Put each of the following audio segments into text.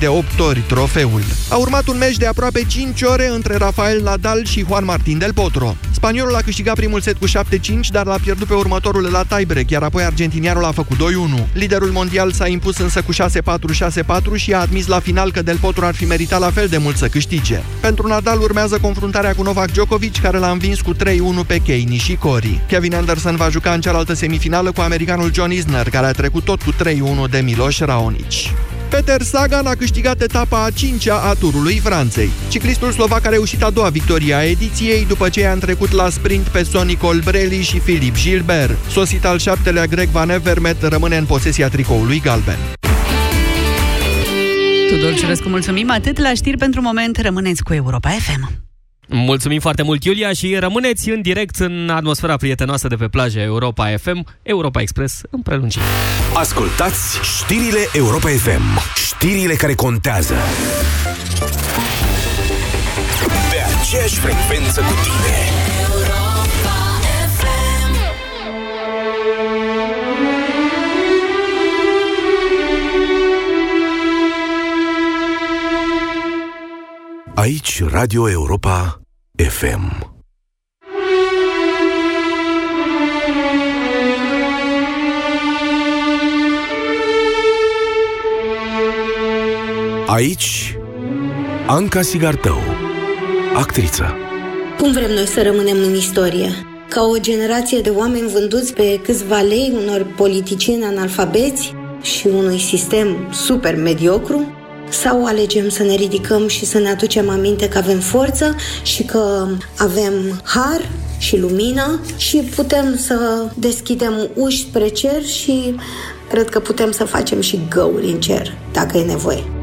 de 8 ori trofeul. A urmat un meci de aproape 5 ore între Rafael Nadal și Juan Martín del Potro. Spaniolul a câștigat primul set cu 7-5, dar l-a pierdut pe următorul la tiebreak, iar apoi argentinianul a făcut 2-1. Liderul mondial s-a impus însă cu 6-4-6-4 și a admis la final că del Potro ar fi meritat la fel de mult să câștige. Pentru Nadal urmează confruntarea cu Novak Djokovic, care l-a învins cu 3-1 pe Kei Nishikori. Kevin Anderson va juca în cealaltă semifinală cu americanul John Isner, care a trecut tot cu 3-1 de Miloš Raonic. Peter Sagan a câștigat etapa a cincea a turului Franței. Ciclistul slovac a reușit a doua victorie a ediției după ce a întrecut la sprint pe Sonny Colbrelli și Philip Gilbert. Sosit al șaptelea grec Van Evermet rămâne în posesia tricoului galben. Tudor Ciurescu, mulțumim atât la știri pentru moment. Rămâneți cu Europa FM. Mulțumim foarte mult, Iulia, și rămâneți în direct în atmosfera prietenoasă de pe plajă Europa FM, Europa Express în prelungire. Ascultați știrile Europa FM, știrile care contează. Pe aceeași frecvență cu tine. Aici Radio Europa FM. Aici Anca Sigartău, actriță. Cum vrem noi să rămânem în istorie? Ca o generație de oameni vânduți pe câțiva lei unor politicieni analfabeți și unui sistem super mediocru? Sau alegem să ne ridicăm și să ne aducem aminte că avem forță și că avem har și lumină și putem să deschidem uși spre cer și cred că putem să facem și găuri în cer, dacă e nevoie.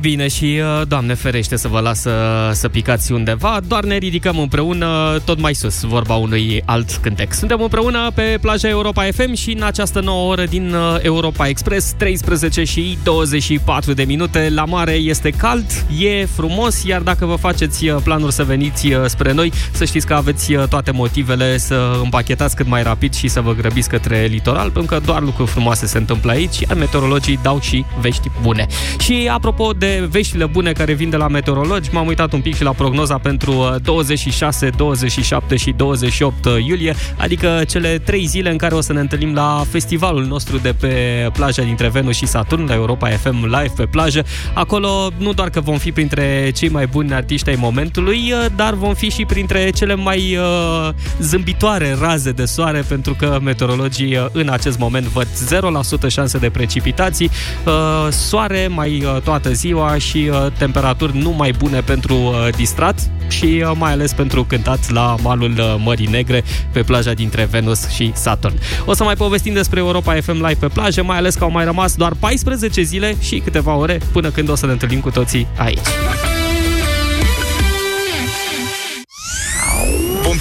Bine și, uh, Doamne ferește, să vă las să, să picați undeva, doar ne ridicăm împreună tot mai sus, vorba unui alt cântec. Suntem împreună pe plaja Europa FM și în această nouă oră din uh, Europa Express, 13 și 24 de minute. La mare este cald, e frumos, iar dacă vă faceți uh, planuri să veniți uh, spre noi, să știți că aveți uh, toate motivele să împachetați cât mai rapid și să vă grăbiți către litoral, pentru că doar lucruri frumoase se întâmplă aici, iar meteorologii dau și vești bune. Și apropo de veștile bune care vin de la meteorologi, m-am uitat un pic și la prognoza pentru uh, 26, 27 și 28 iulie, adică cele trei zile în care o să ne întâlnim la festivalul nostru de pe plaja dintre Venus și Saturn, la Europa FM Live pe plajă. Acolo nu doar că vom fi printre cei mai buni artiști ai momentului, uh, dar vom fi și printre cele mai uh, zâmbitoare raze de soare, pentru că meteorologii uh, în acest moment văd 0% șanse de precipitații, uh, soare mai uh, toată ziua și uh, temperaturi nu mai bune pentru uh, distrat și uh, mai ales pentru cântat la malul uh, Mării Negre pe plaja dintre Venus și Saturn. O să mai povestim despre Europa FM Live pe plajă, mai ales că au mai rămas doar 14 zile și câteva ore până când o să ne întâlnim cu toții aici.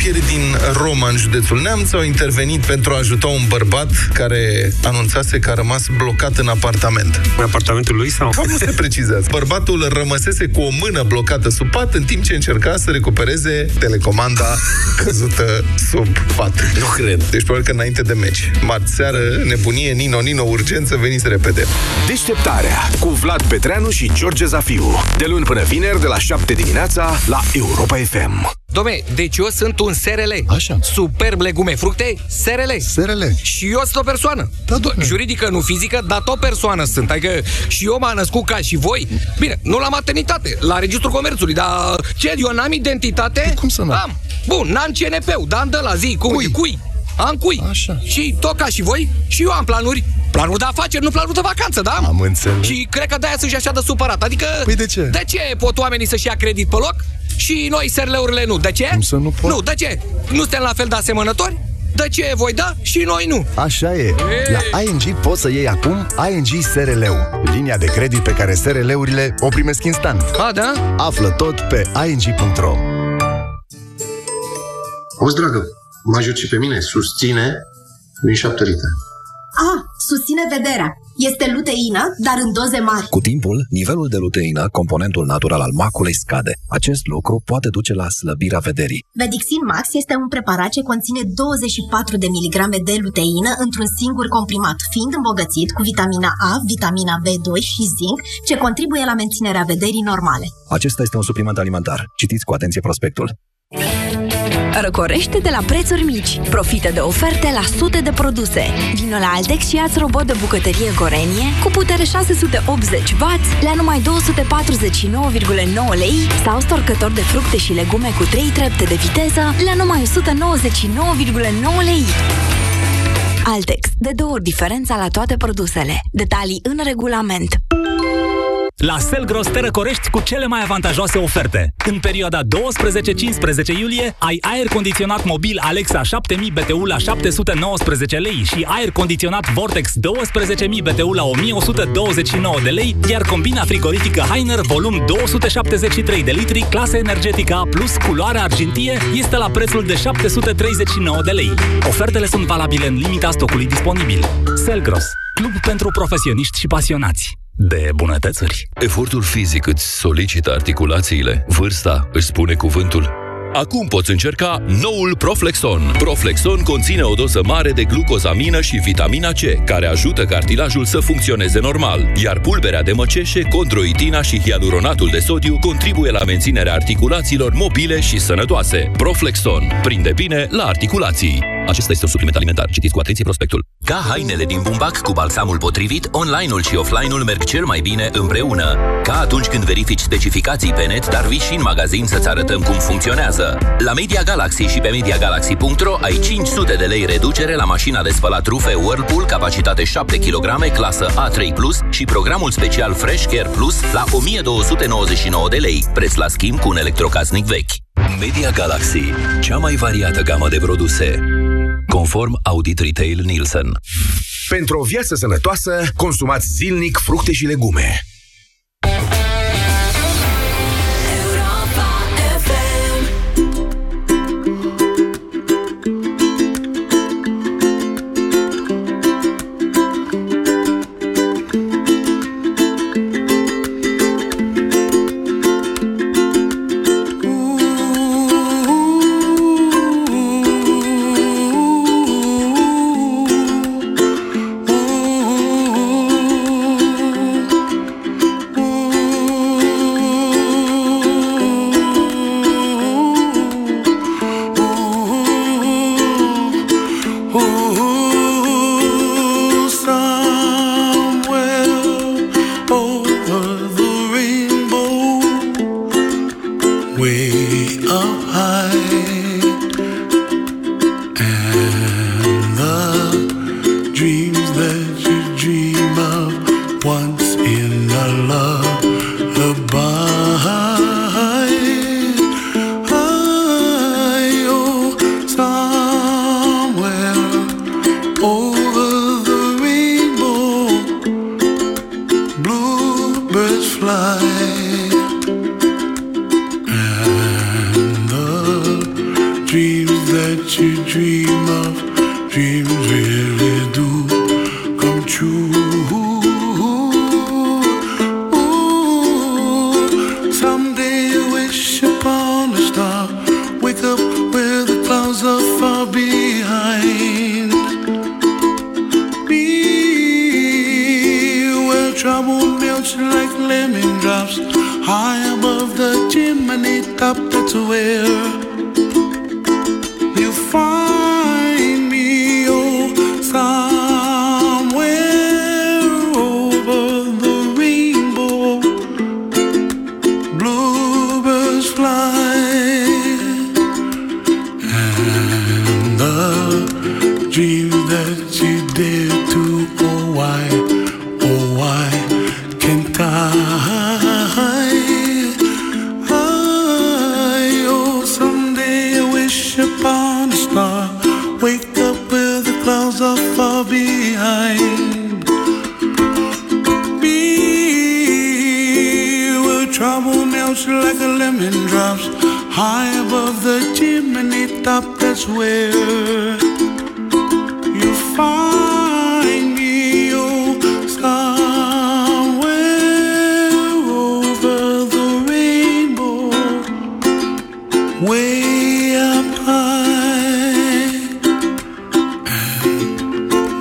Pompierii din Roma, în județul Neamț, au intervenit pentru a ajuta un bărbat care anunțase că a rămas blocat în apartament. În apartamentul lui sau? Cam nu se precizează. Bărbatul rămăsese cu o mână blocată sub pat în timp ce încerca să recupereze telecomanda căzută sub pat. Nu cred. Deci probabil că înainte de meci. Marți seară, nebunie, Nino, Nino, urgență, veniți repede. Deșteptarea cu Vlad Petreanu și George Zafiu. De luni până vineri, de la 7 dimineața, la Europa FM. Dom'le, deci eu sunt un SRL. Așa. Superb legume, fructe, SRL. SRL. Și eu sunt o persoană. Da, doamne. Juridică, nu fizică, dar tot persoană sunt. Adică și eu m-am născut ca și voi. Bine, nu la maternitate, la Registrul Comerțului, dar ce, eu n-am identitate? Păi cum să n-ai? Am. Bun, n-am CNP-ul, dar am de la zi, cum, Cui? cui? Am cui. Așa. Și tot ca și voi, și eu am planuri. Planuri de afaceri, nu planuri de vacanță, da? Am înțeles. Și cred că de-aia sunt și așa de supărat. Adică... Păi de ce? De ce pot oamenii să-și ia credit pe loc și noi SRL-urile nu? De ce? Cum să nu pot? Nu, de ce? Nu suntem la fel de asemănători? De ce voi da și noi nu? Așa e. La ING poți să iei acum ING SRL-ul. Linia de credit pe care SRL-urile o primesc instant. A, da? Află tot pe ing.ro Auzi, dragă, mă ajut și pe mine. Susține din 7 litri. Ah, susține vederea. Este luteină, dar în doze mari. Cu timpul, nivelul de luteină, componentul natural al maculei, scade. Acest lucru poate duce la slăbirea vederii. Vedixin Max este un preparat ce conține 24 de miligrame de luteină într-un singur comprimat, fiind îmbogățit cu vitamina A, vitamina B2 și zinc, ce contribuie la menținerea vederii normale. Acesta este un supliment alimentar. Citiți cu atenție prospectul. Răcorește de la prețuri mici. Profită de oferte la sute de produse. Vino la Altex și ia robot de bucătărie Gorenie cu putere 680W la numai 249,9 lei sau storcător de fructe și legume cu 3 trepte de viteză la numai 199,9 lei. Altex. De două ori diferența la toate produsele. Detalii în regulament. La Selgros te răcorești cu cele mai avantajoase oferte. În perioada 12-15 iulie ai aer condiționat mobil Alexa 7000 BTU la 719 lei și aer condiționat Vortex 12000 BTU la 1129 de lei, iar combina frigoritică Heiner volum 273 de litri, clasă energetică A+, culoare argintie, este la prețul de 739 de lei. Ofertele sunt valabile în limita stocului disponibil. Selgros, club pentru profesioniști și pasionați de bunătățuri. Efortul fizic îți solicită articulațiile, vârsta își spune cuvântul. Acum poți încerca noul Proflexon. Proflexon conține o doză mare de glucozamină și vitamina C, care ajută cartilajul să funcționeze normal, iar pulberea de măceșe, condroitina și hialuronatul de sodiu contribuie la menținerea articulațiilor mobile și sănătoase. Proflexon. Prinde bine la articulații. Acesta este un supliment alimentar. Citiți cu atenție prospectul. Ca hainele din bumbac cu balsamul potrivit, online-ul și offline-ul merg cel mai bine împreună. Ca atunci când verifici specificații pe net, dar vii și în magazin să-ți arătăm cum funcționează. La Media Galaxy și pe MediaGalaxy.ro ai 500 de lei reducere la mașina de spălat rufe Whirlpool, capacitate 7 kg, clasă A3+, și programul special Fresh Care Plus la 1299 de lei, preț la schimb cu un electrocasnic vechi. Media Galaxy, cea mai variată gamă de produse. Conform Audit Retail Nielsen. Pentru o viață sănătoasă, consumați zilnic fructe și legume.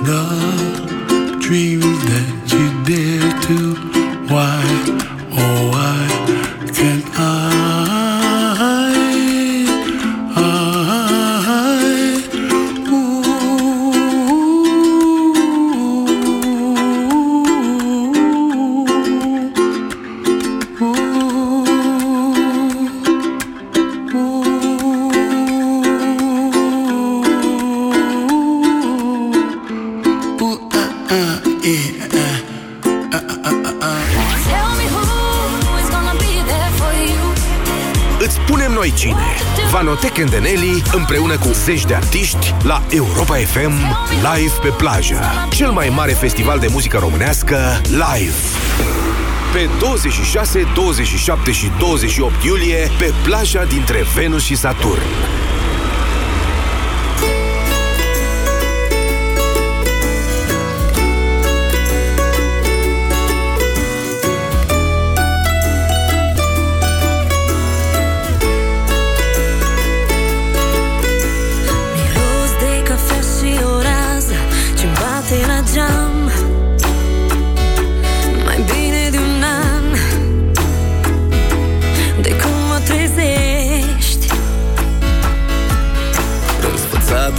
The dreams that you dare to, why? 20 de artiști la Europa FM Live pe plajă. Cel mai mare festival de muzică românească live. Pe 26, 27 și 28 iulie, pe plaja dintre Venus și Saturn.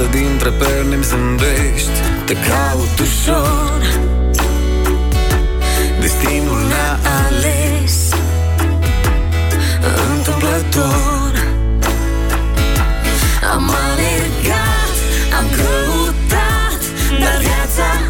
Odată dintre perni îmi zâmbești. Te caut ușor. Destinul ne-a ales. Întâmplător. Am alergat, am căutat Dar viața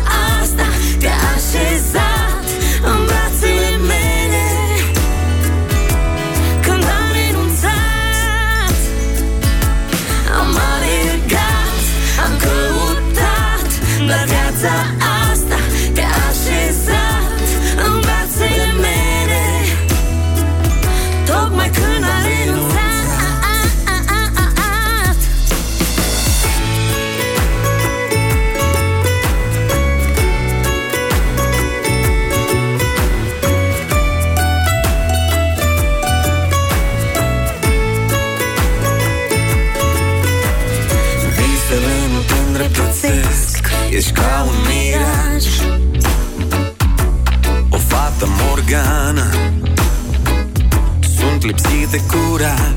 Πλειοψηφία δεν κουρά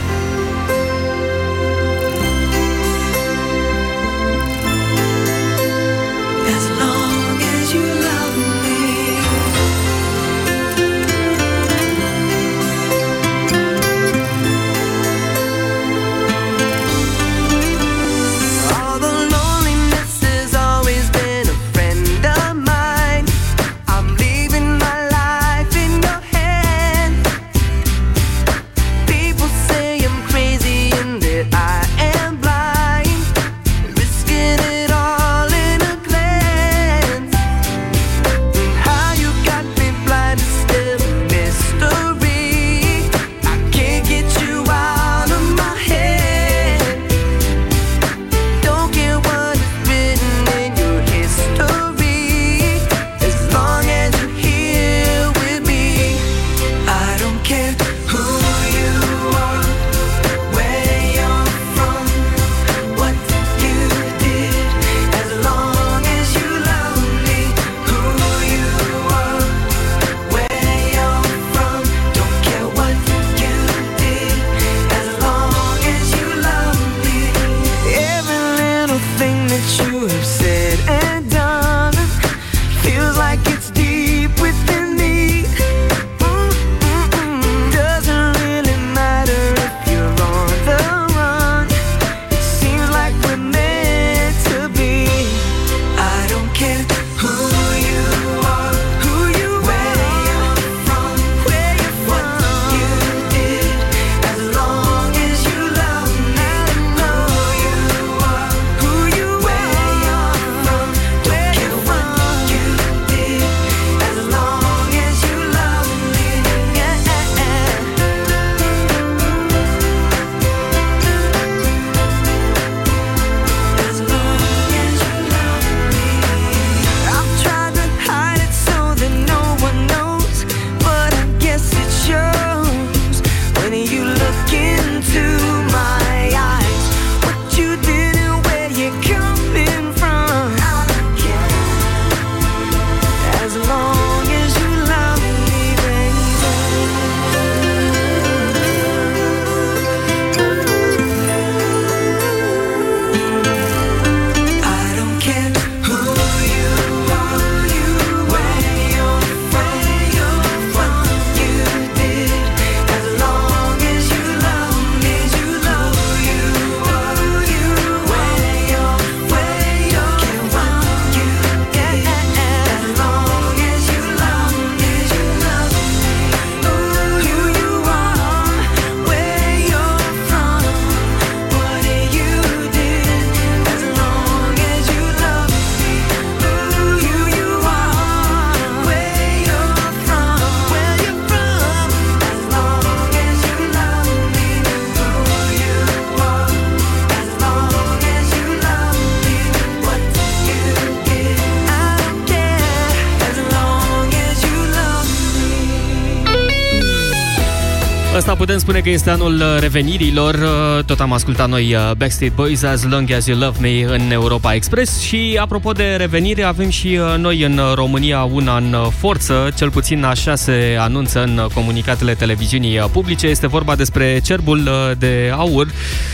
spune că este anul uh, revenirilor. Uh, tot am ascultat noi uh, Backstreet Boys, As Long As You Love Me în Europa Express. Și apropo de revenire, avem și noi în România una în forță, cel puțin așa se anunță în comunicatele televiziunii publice. Este vorba despre cerbul de aur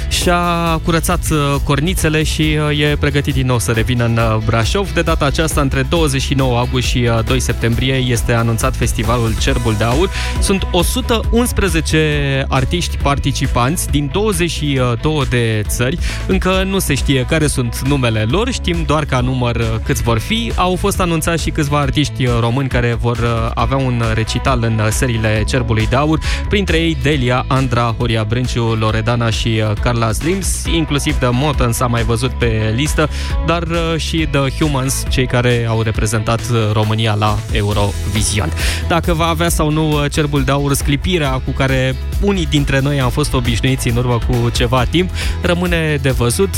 și-a curățat uh, cornițele și uh, e pregătit din nou să revină în uh, Brașov. De data aceasta, între 29 august și 2 septembrie, este anunțat festivalul Cerbul de Aur. Sunt 111 artiști participanți din 22 de țări. Încă nu se știe care sunt numele lor, știm doar ca număr câți vor fi. Au fost anunțați și câțiva artiști români care vor avea un recital în seriile Cerbului de Aur, printre ei Delia, Andra, Horia Brânciu, Loredana și Carla la Slims, inclusiv The Mountain s-a mai văzut pe listă, dar uh, și The Humans, cei care au reprezentat uh, România la Eurovision. Dacă va avea sau nu uh, cerbul de aur sclipirea cu care unii dintre noi am fost obișnuiți în urmă cu ceva timp, rămâne de văzut.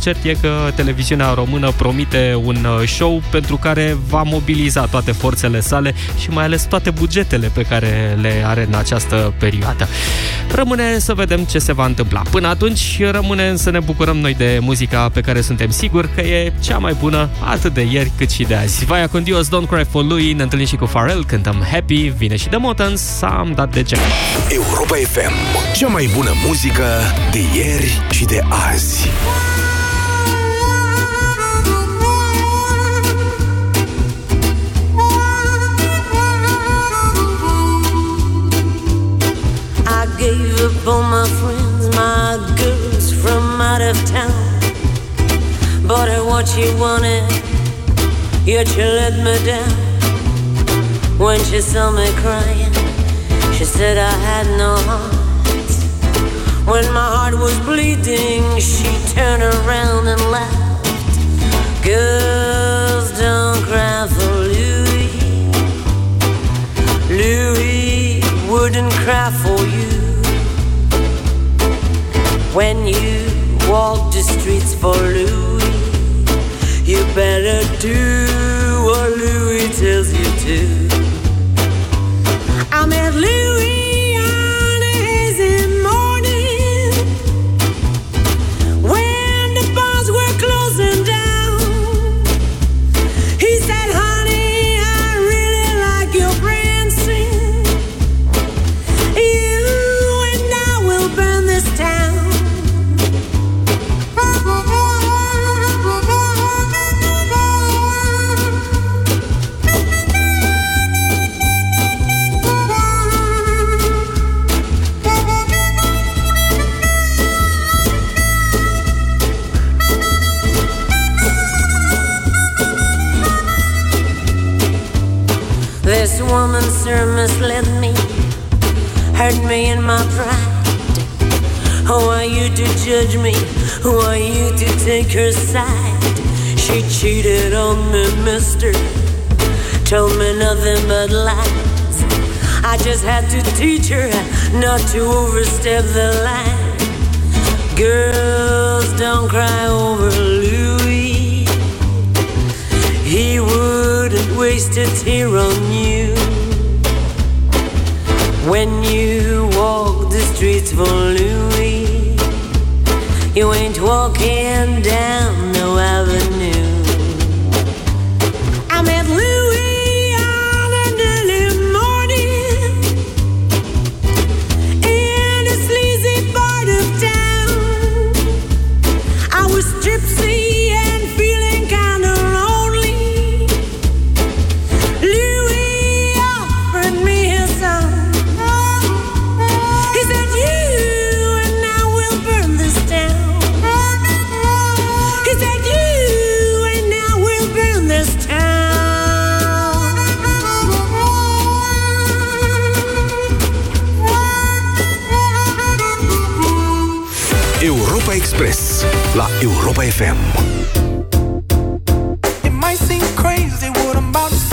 Cert e că televiziunea română promite un show pentru care va mobiliza toate forțele sale și mai ales toate bugetele pe care le are în această perioadă. Rămâne să vedem ce se va întâmpla. Până atunci, rămâne să ne bucurăm noi de muzica pe care suntem siguri că e cea mai bună atât de ieri cât și de azi. Vaia con Dios, Don't Cry for Lui, ne întâlnim și cu Pharrell, cântăm Happy, vine și de Motans, am dat de ce. Europa FM. Cea mai bună muzică de ieri și de azi. I gave up all my friends, my girls from out of town. Bought her what she wanted, yet she let me down. When she saw me crying, she said I had no heart. When my heart was bleeding, she turned around and laughed. Girls don't cry for Louis. Louis wouldn't cry for you. When you walk the streets for Louis, you better do what Louis tells you to. I met Louis This woman, sir, misled me, hurt me in my pride. Who are you to judge me? Who are you to take her side? She cheated on me, mister. Told me nothing but lies. I just had to teach her not to overstep the line. Girls, don't cry over wouldn't waste a tear on you. When you walk the streets for Louis, you ain't walking down no avenue. Europa FM. It might seem crazy what I'm about to say.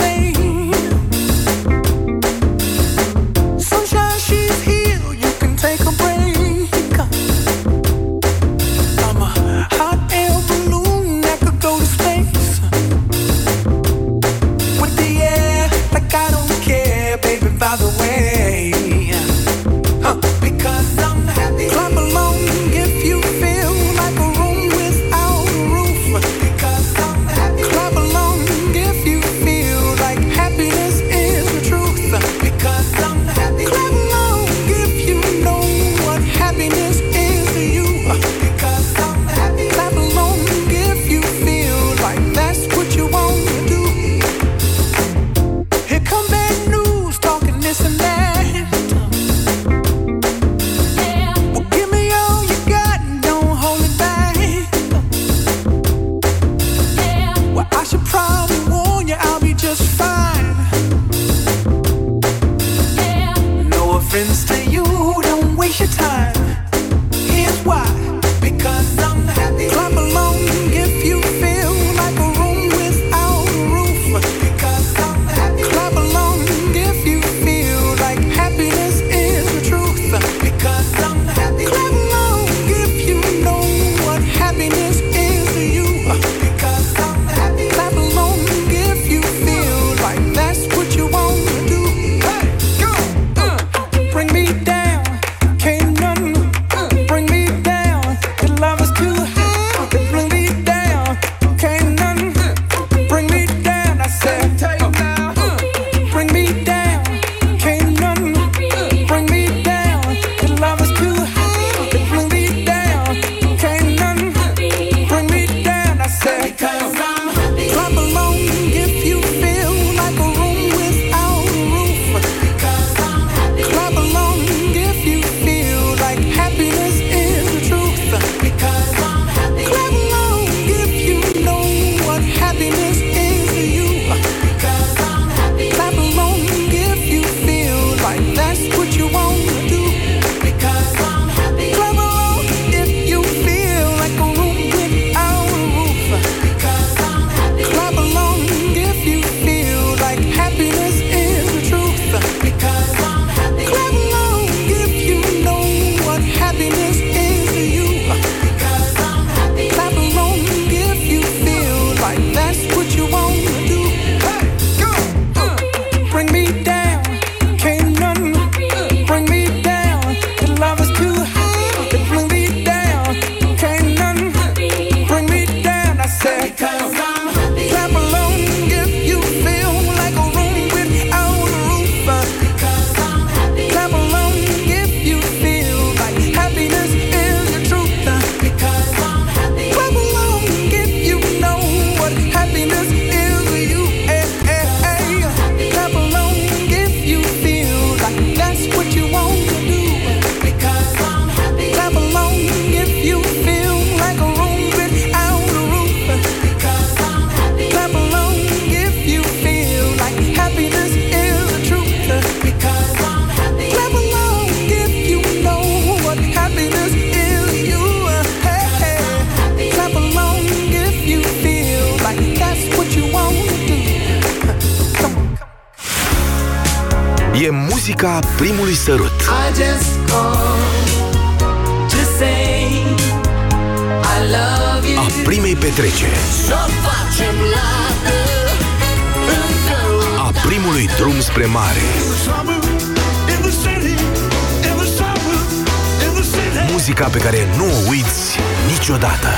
Niciodată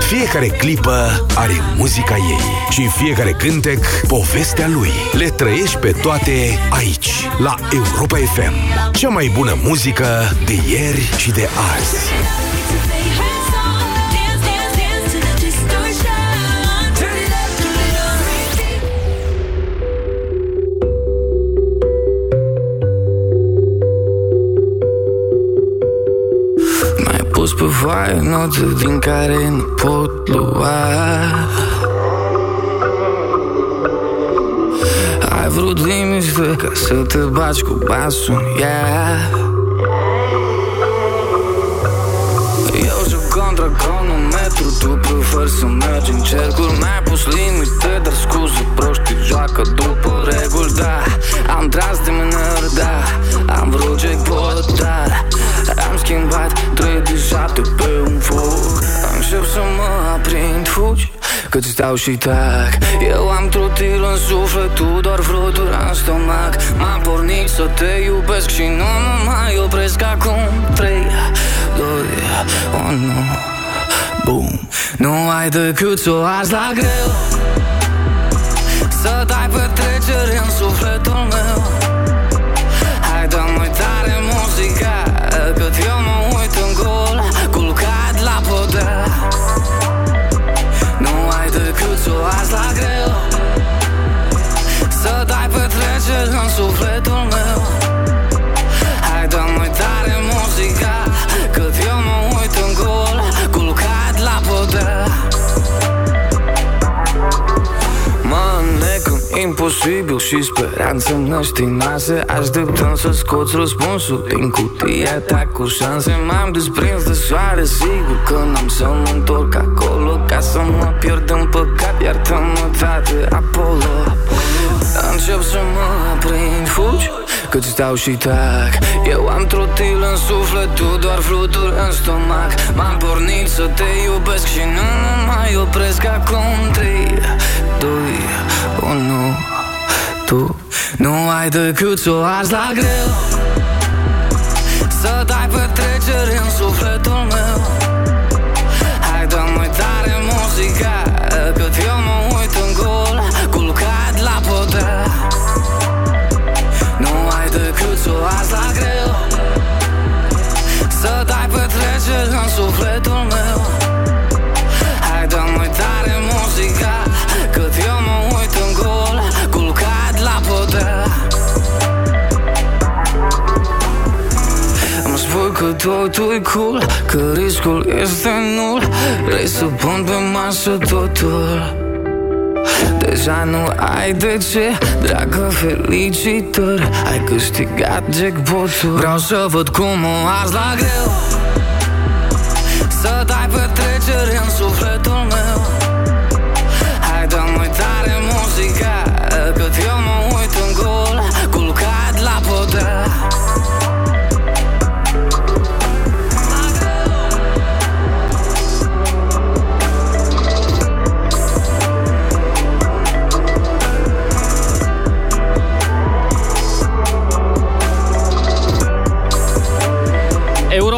Fiecare clipă are muzica ei și fiecare cântec povestea lui. Le trăiești pe toate aici, la Europa FM. Cea mai bună muzică de ieri și de azi. Pus pe foaie note din care nu pot lua. Ai vrut liniște ca să te baci cu basul în ea. Eu joc contra cronometru, tu prefer să mergi în cercuri Mi-ai pus limite, dar scuze proști joacă după reguli, da. Am tras de mânări, da. Am vrut jackpot, dar Am schimbat 3 de 7 pe un foc. Încep să mă aprind, fugi Cât stau și tac. Eu am trotil în suflet, tu doar fluturi în stomac. M-am pornit să te iubesc și nu mă mai opresc acum. 3, 2, 1 Boom Nu ai decât să o arzi la greu. Să dai petrecere în sufletul meu în imposibil și speranță năștinoase Așteptăm să scoți răspunsul din cutia ta cu șanse. M-am desprins de soare, sigur că n-am să mă întorc acolo Ca să mă pierd în păcat, iartă-mă, tate, Apollo. Încep să mă aprind, fugi Cât stau și tac. Eu am trotil în suflet, tu doar fluturi în stomac. M-am pornit să te iubesc și nu mă mai opresc acum. 3, 2, 1 Tu. Nu ai decât să o arzi la greu. Să dai petrecere în sufletul meu. Hai dă-mi mai tare muzica Cât eu mă uit în gol Culcat la podea Nu ai decât să o arzi la greu. Să dai petrecere în sufletul meu totul e cool Că riscul este nul. Vrei să pun pe masă totul. Deja nu ai de ce Dragă, felicitări. Ai câștigat jackpot-ul. Vreau să văd cum o arzi la greu. Să dai petrecere în sufletul meu. Hai dă-mi mai tare muzica Cât eu mă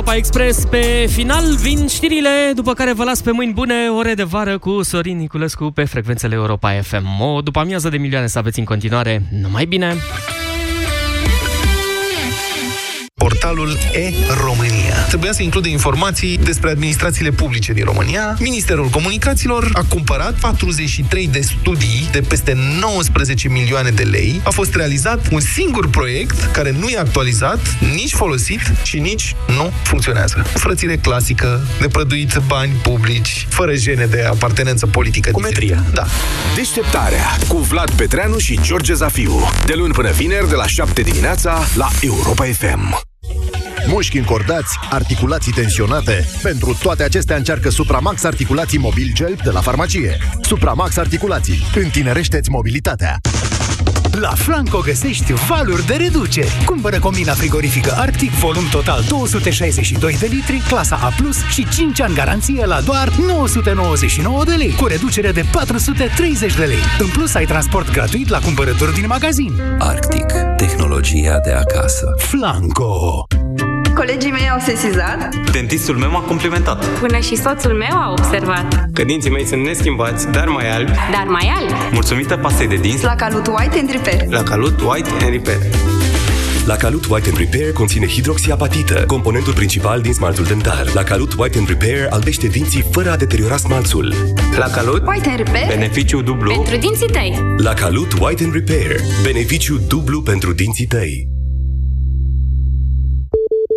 Europa Express pe final vin știrile, după care vă las pe mâini bune ore de vară cu Sorin Niculescu pe frecvențele Europa FM. O după amiază de milioane să aveți în continuare. Numai bine! Portalul e-România. Trebuia să includă informații despre administrațiile publice din România. Ministerul Comunicațiilor a cumpărat 43 de studii de peste 19 milioane de lei. A fost realizat un singur proiect care nu e actualizat, nici folosit și nici nu funcționează. O frățire clasică de prăduit bani publici, fără gene de apartenență politică. Cu metria. Da. Deșteptarea cu Vlad Petreanu și George Zafiu. De luni până vineri, de la 7 dimineața, la Europa FM. Mușchi încordați, articulații tensionate. Pentru toate acestea încearcă Supramax Articulații Mobil Gel de la farmacie. Supramax Articulații. Întinerește-ți mobilitatea. La Flanco găsești valuri de reduceri. Cumpără combina frigorifică Arctic, volum total 262 de litri, clasa A+, și 5 ani garanție la doar 999 de lei, cu reducere de 430 de lei. În plus, ai transport gratuit la cumpărături din magazin. Arctic. Tehnologia de acasă. Flanco. Colegii mei au sesizat Dentistul meu m-a complimentat Până și soțul meu a observat că dinții mei sunt neschimbați, dar mai albi, Dar mai alb mulțumită pastei de dinți La Calut White and Repair la Calut White and Repair. La Calut White and Repair conține hidroxiapatită, componentul principal din smaltul dentar. La Calut White and Repair albește dinții fără a deteriora smalțul. La Calut, White and Repair beneficiu dublu. Pentru dinții tăi La Calut White and Repair, beneficiu dublu pentru dinții tăi.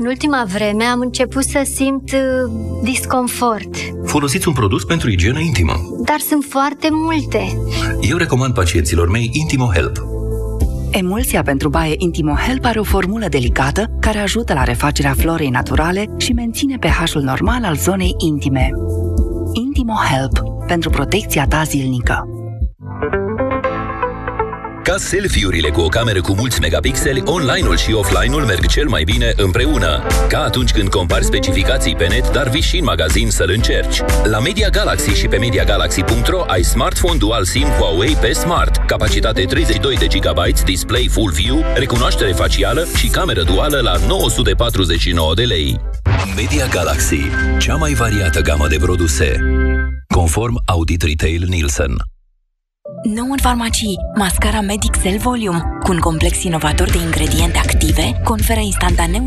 În ultima vreme am început să simt uh, disconfort, Folosiți un produs pentru igienă intimă. dar sunt foarte multe. Eu recomand pacienților mei Intimo Help. Emulsia pentru baie Intimo Help are o formulă delicată care ajută la refacerea florei naturale și menține pH-ul normal al zonei intime. Intimo Help pentru protecția ta zilnică. Ca selfie-urile cu o cameră cu mulți megapixeli, online-ul și offline-ul merg cel mai bine împreună. Ca atunci când compari specificații pe net, dar vii și în magazin să-l încerci. La Media Galaxy și pe MediaGalaxy.ro ai smartphone dual SIM Huawei pe Smart, capacitate 32 de GB, display Full View, recunoaștere facială și cameră duală la 949 de lei. Media Galaxy, cea mai variată gamă de produse. Conform Audit Retail Nielsen. Nou în farmacii, mascara Medic Cell Volume, cu un complex inovator de ingrediente active, conferă instantaneu